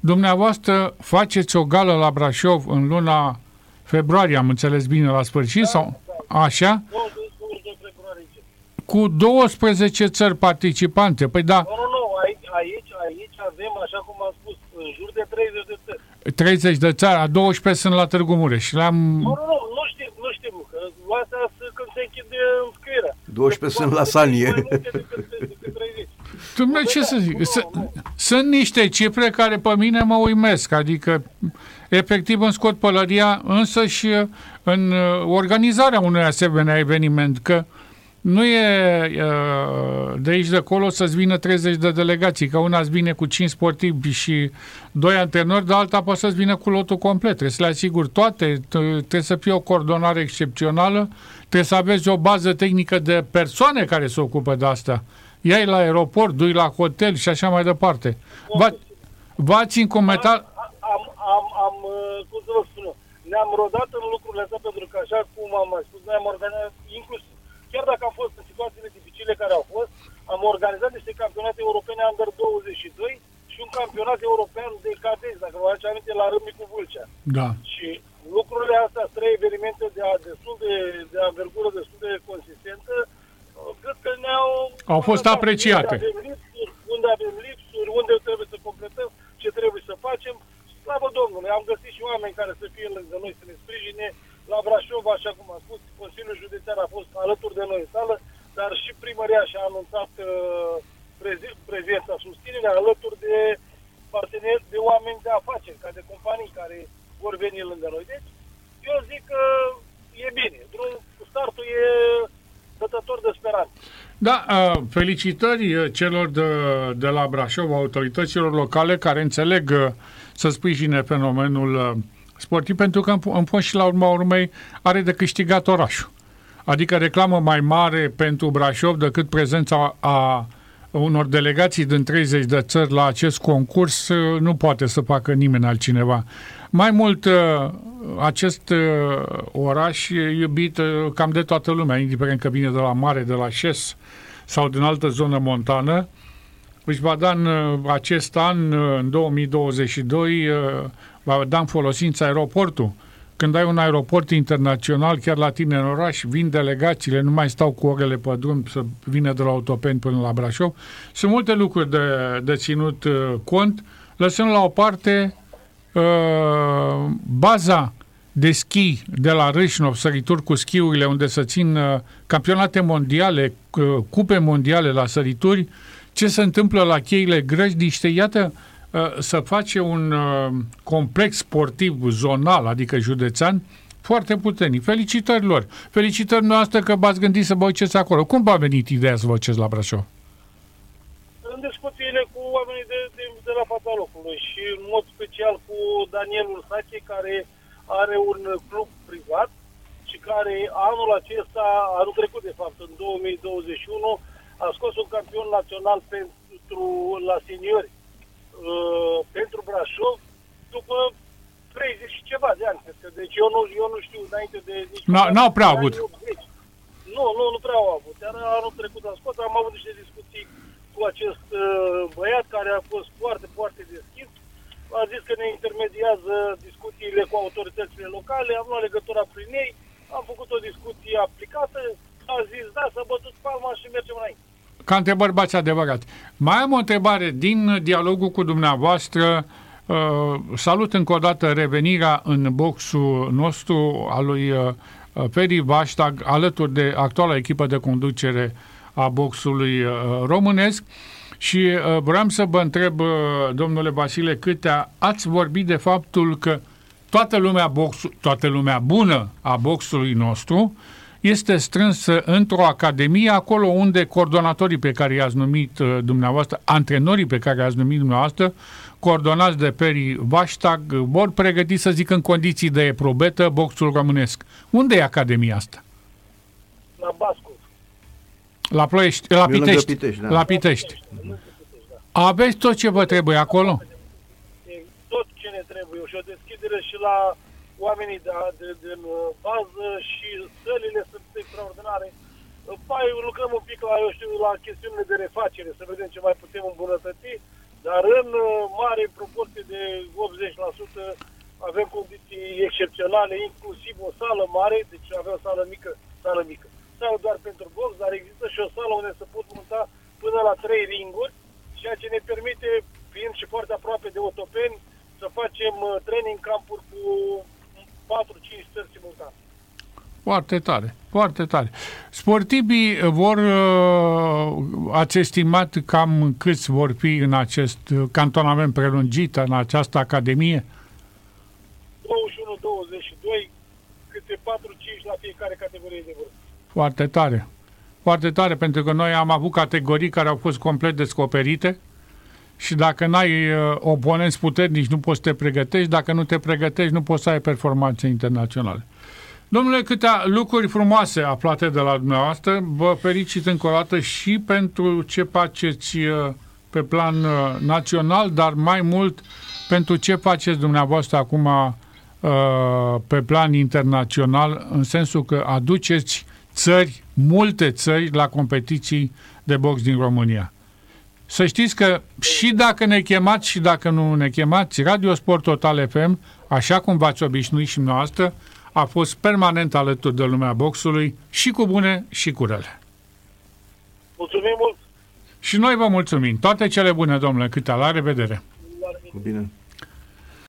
Dumneavoastră faceți o gală la Brașov în luna februarie, am înțeles bine, la sfârșit, da, sau da. așa? 22 februarie. Cu 12 țări participante. Păi da. Nu, nu, nu, aici, aici, aici avem, așa cum am spus, în jur de 30 de țări. 30 de țări, a 12 sunt la Târgu Mureș. Le-am... Nu, nu, nu, nu știm, nu știm, că astea când se închide înscrierea. 12 sunt la Sanie. Dumnezeu, ce să zic? Sunt niște cifre care pe mine mă uimesc, adică efectiv îmi scot pălăria însă și în uh, organizarea unui asemenea eveniment, că nu e uh, de aici de acolo să-ți vină 30 de delegații, că una îți vine cu 5 sportivi și 2 antrenori, de alta poate să-ți vină cu lotul complet. Trebuie să le asigur toate, trebuie să fie o coordonare excepțională, trebuie să aveți o bază tehnică de persoane care se ocupă de asta iai la aeroport, dui la hotel și așa mai departe. V-ați încometat... Am, am, am, uh, cum să vă spun ne-am rodat în lucrurile astea pentru că, așa cum am mai spus, noi am organizat, inclusiv, chiar dacă am fost în situațiile dificile care au fost, am organizat niște campionate europene under 22 și un campionat european de cadeți, dacă vă aduce aminte, la Râmnicu Vâlcea. Da. Și lucrurile astea, trei evenimente de, destul de, de anvergură, destul de consistentă, cred că ne-au... Au fost apreciate. Unde avem lipsuri, unde avem lipsuri, unde trebuie să completăm, ce trebuie să facem. Slavă Domnului, am găsit și oameni care să fie lângă noi, să ne sprijine. La Brașov, așa cum am spus, Consiliul Județean a fost alături de noi în sală, dar și primăria și-a anunțat uh, prezența, susținerea alături de parteneri, de oameni de afaceri, ca de companii care vor veni lângă noi. Deci, eu zic că e bine. Drum, startul e dătător de speranță. Da, felicitări celor de, de la Brașov, autorităților locale care înțeleg să sprijine fenomenul sportiv, pentru că în fond și la urma urmei are de câștigat orașul. Adică reclamă mai mare pentru Brașov decât prezența a unor delegații din 30 de țări la acest concurs nu poate să facă nimeni altcineva. Mai mult, acest uh, oraș e iubit uh, cam de toată lumea, indiferent că vine de la mare, de la șes sau din altă zonă montană. Își va da în uh, acest an, în 2022, va da în folosință aeroportul. Când ai un aeroport internațional, chiar la tine în oraș, vin delegațiile, nu mai stau cu orele pe drum să vină de la Autopen până la Brașov. Sunt multe lucruri de, de ținut cont, lăsând la o parte uh, baza de schi de la Râșnov, sărituri cu schiurile, unde se țin uh, campionate mondiale, uh, cupe mondiale la sărituri, ce se întâmplă la cheile grăjdiște, iată, uh, să face un uh, complex sportiv zonal, adică județean, foarte puternic. Felicitări lor! Felicitări noastre că v-ați gândit să vă uceți acolo. Cum v-a venit ideea să vă uceți la Brașov? În discuțiile cu oamenii de, de, de la fața locului și în mod special cu Daniel Ursache, care uh, are un club privat și care anul acesta, anul trecut de fapt, în 2021, a scos un campion național pentru la seniori uh, pentru Brașov după 30 și ceva de ani, cred că. Deci eu nu, eu nu știu înainte de... N-au prea avut. Nu, nu, nu prea au avut. Iar anul trecut am scos, am avut niște discuții cu acest uh, băiat care a fost foarte, foarte deschis a zis că ne intermediază discuțiile cu autoritățile locale, am luat legătura prin ei, am făcut o discuție aplicată, a zis da, să bătut palma și mergem înainte. Ca întrebări bați adevărat. Mai am o întrebare din dialogul cu dumneavoastră. Uh, salut încă o dată revenirea în boxul nostru al lui uh, Feri Vaștag, alături de actuala echipă de conducere a boxului uh, românesc. Și uh, vreau să vă întreb, uh, domnule Vasile, câte ați vorbit de faptul că toată lumea, box, toată lumea bună a boxului nostru este strânsă într-o academie, acolo unde coordonatorii pe care i-ați numit uh, dumneavoastră, antrenorii pe care i-ați numit dumneavoastră, coordonați de Peri Vaștag, vor pregăti, să zic, în condiții de probetă boxul românesc. Unde e academia asta? La Bascu. La Ploiești, la Pitești. Pitești da. La Pitești. Aveți tot ce vă trebuie acolo? Tot ce ne trebuie și o deschidere și la oamenii de, de, de bază și sălile sunt extraordinare. Mai lucrăm un pic la, eu știu, la chestiunile de refacere, să vedem ce mai putem îmbunătăți Dar în uh, mare proporție de 80% avem condiții excepționale, inclusiv o sală mare, deci avem o sală mică, sală mică. Sală doar pentru box, dar există și o sală unde se pot monta până la trei ringuri, ceea ce ne permite, fiind și foarte aproape de otopeni, să facem uh, training campuri cu 4-5 stări simultan. Foarte tare, foarte tare. Sportivii vor, uh, ați estimat cam câți vor fi în acest cantonament prelungit, în această academie? 21-22, câte 4-5 la fiecare categorie de vârstă. Foarte tare. Foarte tare, pentru că noi am avut categorii care au fost complet descoperite și dacă n-ai uh, oponenți puternici, nu poți să te pregătești, dacă nu te pregătești, nu poți să ai performanțe internaționale. Domnule, câtea lucruri frumoase aflate de la dumneavoastră, vă felicit încă o dată și pentru ce faceți uh, pe plan uh, național, dar mai mult pentru ce faceți dumneavoastră acum uh, pe plan internațional, în sensul că aduceți țări, multe țări, la competiții de box din România. Să știți că și dacă ne chemați și dacă nu ne chemați, Radio Sport Total FM, așa cum v-ați obișnuit și noastră, a fost permanent alături de lumea boxului și cu bune și cu rele. Mulțumim mult! Și noi vă mulțumim. Toate cele bune, domnule Câte la revedere! Bine!